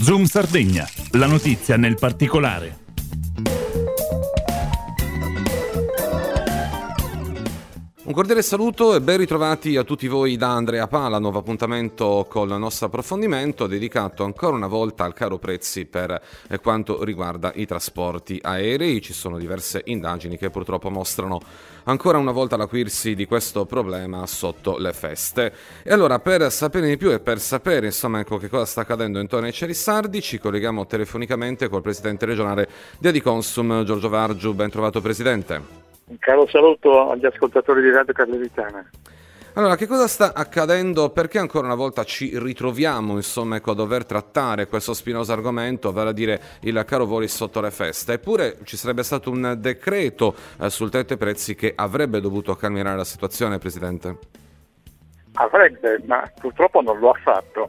Zoom Sardegna, la notizia nel particolare. Un cordiale saluto e ben ritrovati a tutti voi da Andrea Pala, nuovo appuntamento con il nostro approfondimento dedicato ancora una volta al caro prezzi per eh, quanto riguarda i trasporti aerei. Ci sono diverse indagini che purtroppo mostrano ancora una volta l'acuirsi di questo problema sotto le feste. E allora per sapere di più e per sapere insomma ecco, che cosa sta accadendo intorno ai cieli sardi ci colleghiamo telefonicamente col presidente regionale di Adiconsum Giorgio Vargiu. Ben trovato presidente. Un caro saluto agli ascoltatori di Radio Carlevitana. Allora, che cosa sta accadendo? Perché ancora una volta ci ritroviamo insomma, ecco, a dover trattare questo spinoso argomento, vale a dire il caro voli sotto le feste? Eppure ci sarebbe stato un decreto eh, sul tetto ai prezzi che avrebbe dovuto calmierare la situazione, Presidente? Avrebbe, ma purtroppo non lo ha fatto.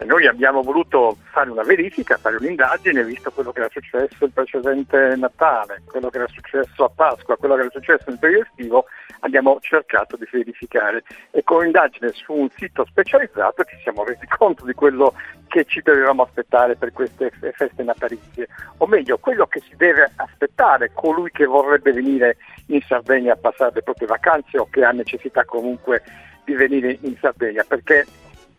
Noi abbiamo voluto fare una verifica, fare un'indagine, visto quello che era successo il precedente Natale, quello che era successo a Pasqua, quello che era successo nel periodo estivo, abbiamo cercato di verificare. E con un'indagine su un sito specializzato ci siamo resi conto di quello che ci dovevamo aspettare per queste feste natalizie, o meglio, quello che si deve aspettare colui che vorrebbe venire in Sardegna a passare le proprie vacanze o che ha necessità comunque di venire in Sardegna, perché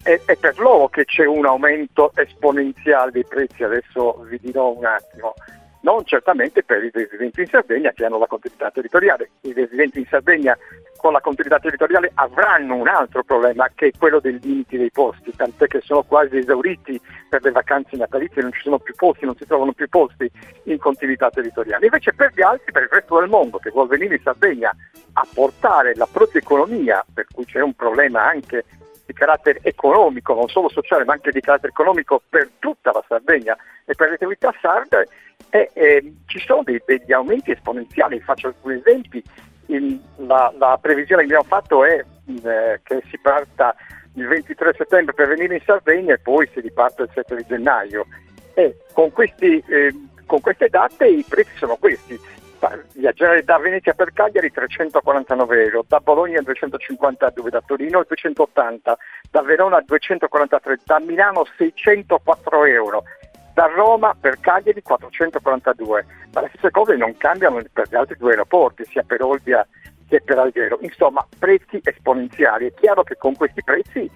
è, è, per loro che c'è un aumento esponenziale dei prezzi, adesso vi dirò un attimo, non certamente per i residenti in Sardegna che hanno la continuità territoriale. I residenti in Sardegna con la continuità territoriale avranno un altro problema che è quello dei limiti dei posti, tant'è che sono quasi esauriti per le vacanze natalizie, non ci sono più posti, non si trovano più posti in continuità territoriale. Invece per gli altri, per il resto del mondo che vuole venire in Sardegna a portare la propria economia, per cui c'è un problema anche di carattere economico, non solo sociale, ma anche di carattere economico per tutta la Sardegna e per le attività sarde, e, e, ci sono dei, degli aumenti esponenziali. Faccio alcuni esempi. Il, la, la, previsione che abbiamo fatto è eh, che si parta il 23 settembre per venire in Sardegna e poi si riparte il 7 di gennaio. E con, questi, eh, con queste date i prezzi sono questi viaggiare da Venezia per Cagliari 349 euro, da Bologna 252, da Torino 280, da Verona 243, da Milano 604 euro, da Roma per Cagliari 442, ma le stesse cose non cambiano per gli altri due aeroporti, sia per Olbia che per Alghero. Insomma, prezzi esponenziali. È chiaro che con questi prezzi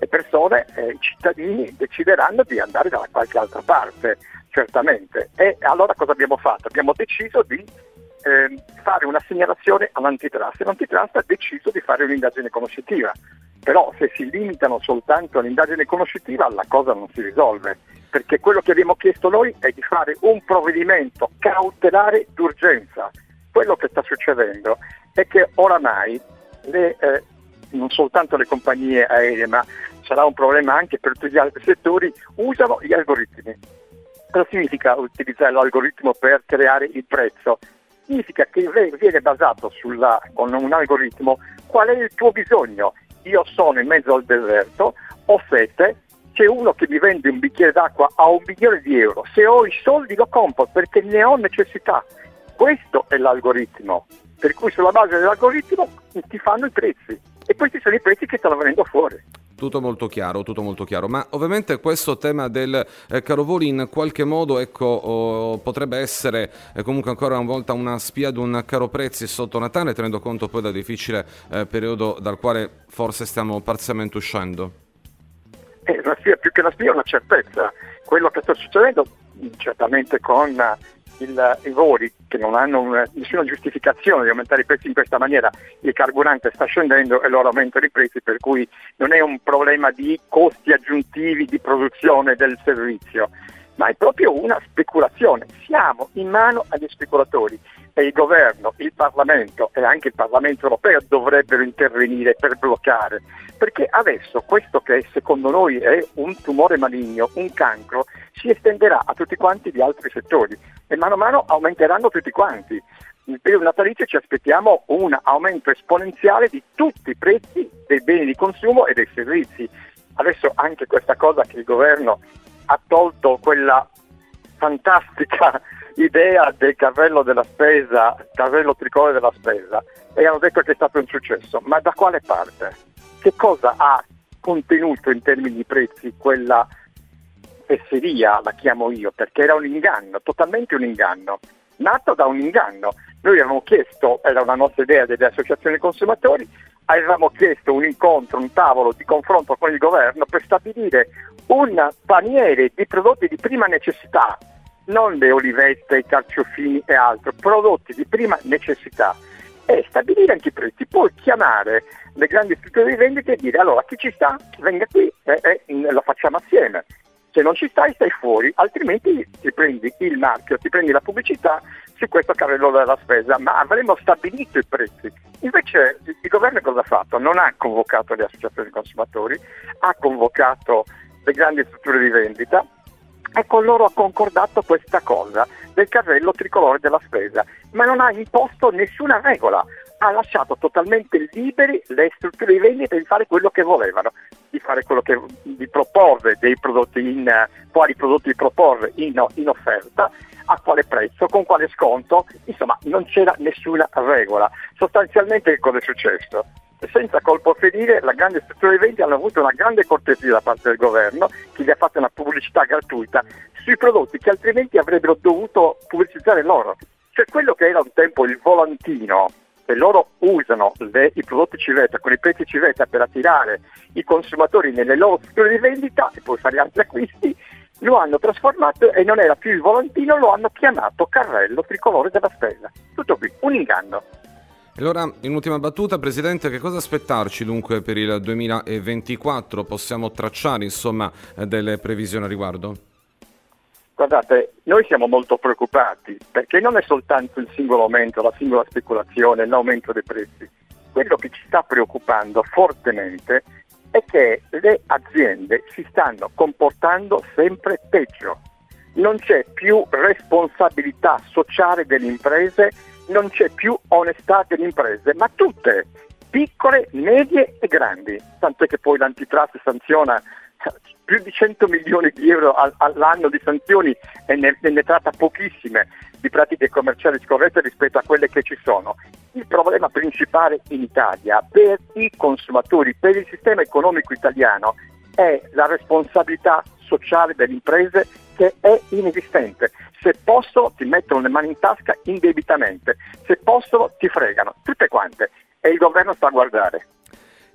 le persone, eh, i cittadini decideranno di andare da qualche altra parte, certamente. E allora cosa abbiamo fatto? Abbiamo deciso di eh, fare una segnalazione all'antitrust. L'antitrust ha deciso di fare un'indagine conoscitiva, però se si limitano soltanto all'indagine conoscitiva la cosa non si risolve, perché quello che abbiamo chiesto noi è di fare un provvedimento cautelare d'urgenza. Quello che sta succedendo è che oramai le, eh, non soltanto le compagnie aeree, ma sarà un problema anche per tutti gli altri settori, usano gli algoritmi. Cosa significa utilizzare l'algoritmo per creare il prezzo? significa che viene basato sulla, con un algoritmo qual è il tuo bisogno. Io sono in mezzo al deserto, ho sete, c'è uno che mi vende un bicchiere d'acqua a un milione di euro, se ho i soldi lo compro perché ne ho necessità. Questo è l'algoritmo, per cui sulla base dell'algoritmo ti fanno i prezzi e questi sono i prezzi che stanno venendo fuori. Tutto molto chiaro, tutto molto chiaro. Ma ovviamente questo tema del eh, caro voli in qualche modo ecco, oh, potrebbe essere eh, comunque ancora una volta una spia di un caro prezzi sotto Natale, tenendo conto poi del difficile eh, periodo dal quale forse stiamo parzialmente uscendo. È una spia, più che una spia, è una certezza. Quello che sta succedendo, certamente con il, i voli che non hanno una, nessuna giustificazione di aumentare i prezzi in questa maniera, il carburante sta scendendo e loro aumentano i prezzi, per cui non è un problema di costi aggiuntivi di produzione del servizio, ma è proprio una speculazione. Siamo in mano agli speculatori e il governo, il Parlamento e anche il Parlamento europeo dovrebbero intervenire per bloccare, perché adesso questo che secondo noi è un tumore maligno, un cancro, si estenderà a tutti quanti gli altri settori e mano a mano aumenteranno tutti quanti. Nel periodo natalizio ci aspettiamo un aumento esponenziale di tutti i prezzi dei beni di consumo e dei servizi. Adesso anche questa cosa che il governo ha tolto quella fantastica idea del carrello della spesa, carrello tricolore della spesa, e hanno detto che è stato un successo. Ma da quale parte? Che cosa ha contenuto in termini di prezzi quella fesseria, la chiamo io, perché era un inganno, totalmente un inganno, nato da un inganno. Noi avevamo chiesto, era una nostra idea delle associazioni consumatori, avevamo chiesto un incontro, un tavolo di confronto con il governo per stabilire un paniere di prodotti di prima necessità, non le olivette, i carciofini e altro, prodotti di prima necessità e stabilire anche i prezzi, poi chiamare le grandi strutture di vendita e dire allora chi ci sta venga qui e, e lo facciamo assieme. Se non ci stai stai fuori, altrimenti ti prendi il marchio, ti prendi la pubblicità su questo carrello della spesa, ma avremmo stabilito i prezzi. Invece il governo cosa ha fatto? Non ha convocato le associazioni consumatori, ha convocato le grandi strutture di vendita e con loro ha concordato questa cosa del carrello tricolore della spesa, ma non ha imposto nessuna regola, ha lasciato totalmente liberi le strutture di vendita di fare quello che volevano, di fare quello che di proporre dei prodotti in quali prodotti proporre in, in offerta, a quale prezzo, con quale sconto, insomma non c'era nessuna regola. Sostanzialmente che cosa è successo? Senza colpo ferire, la grande struttura di vendita hanno avuto una grande cortesia da parte del governo che gli ha fatto una pubblicità gratuita sui prodotti che altrimenti avrebbero dovuto pubblicizzare loro. Cioè quello che era un tempo il volantino che loro usano le, i prodotti civetta con i prezzi civetta per attirare i consumatori nelle loro strutture di vendita e poi fare altri acquisti, lo hanno trasformato e non era più il volantino, lo hanno chiamato carrello tricolore della spesa. Tutto qui, un inganno. Allora, in ultima battuta, Presidente, che cosa aspettarci dunque per il 2024? Possiamo tracciare insomma delle previsioni a riguardo? Guardate, noi siamo molto preoccupati perché non è soltanto il singolo aumento, la singola speculazione, l'aumento dei prezzi. Quello che ci sta preoccupando fortemente è che le aziende si stanno comportando sempre peggio. Non c'è più responsabilità sociale delle imprese non c'è più onestà delle imprese, ma tutte, piccole, medie e grandi, tanto che poi l'antitrust sanziona più di 100 milioni di euro all'anno di sanzioni e ne, ne tratta pochissime di pratiche commerciali scorrette rispetto a quelle che ci sono. Il problema principale in Italia per i consumatori, per il sistema economico italiano è la responsabilità sociale delle imprese che è inesistente. Se possono ti mettono le mani in tasca indebitamente, se possono ti fregano, tutte quante. E il governo sta a guardare.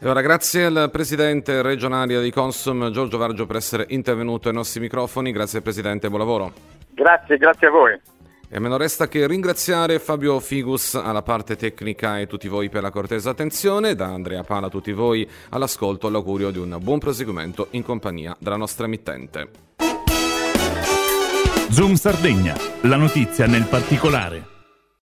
Allora, grazie al Presidente regionale di Consum Giorgio Vargio per essere intervenuto ai nostri microfoni. Grazie Presidente, buon lavoro. Grazie, grazie a voi. E a me non resta che ringraziare Fabio Figus alla parte tecnica e tutti voi per la cortesa attenzione, da Andrea Pala a tutti voi all'ascolto l'augurio di un buon proseguimento in compagnia della nostra emittente. Zoom Sardegna, la notizia nel particolare.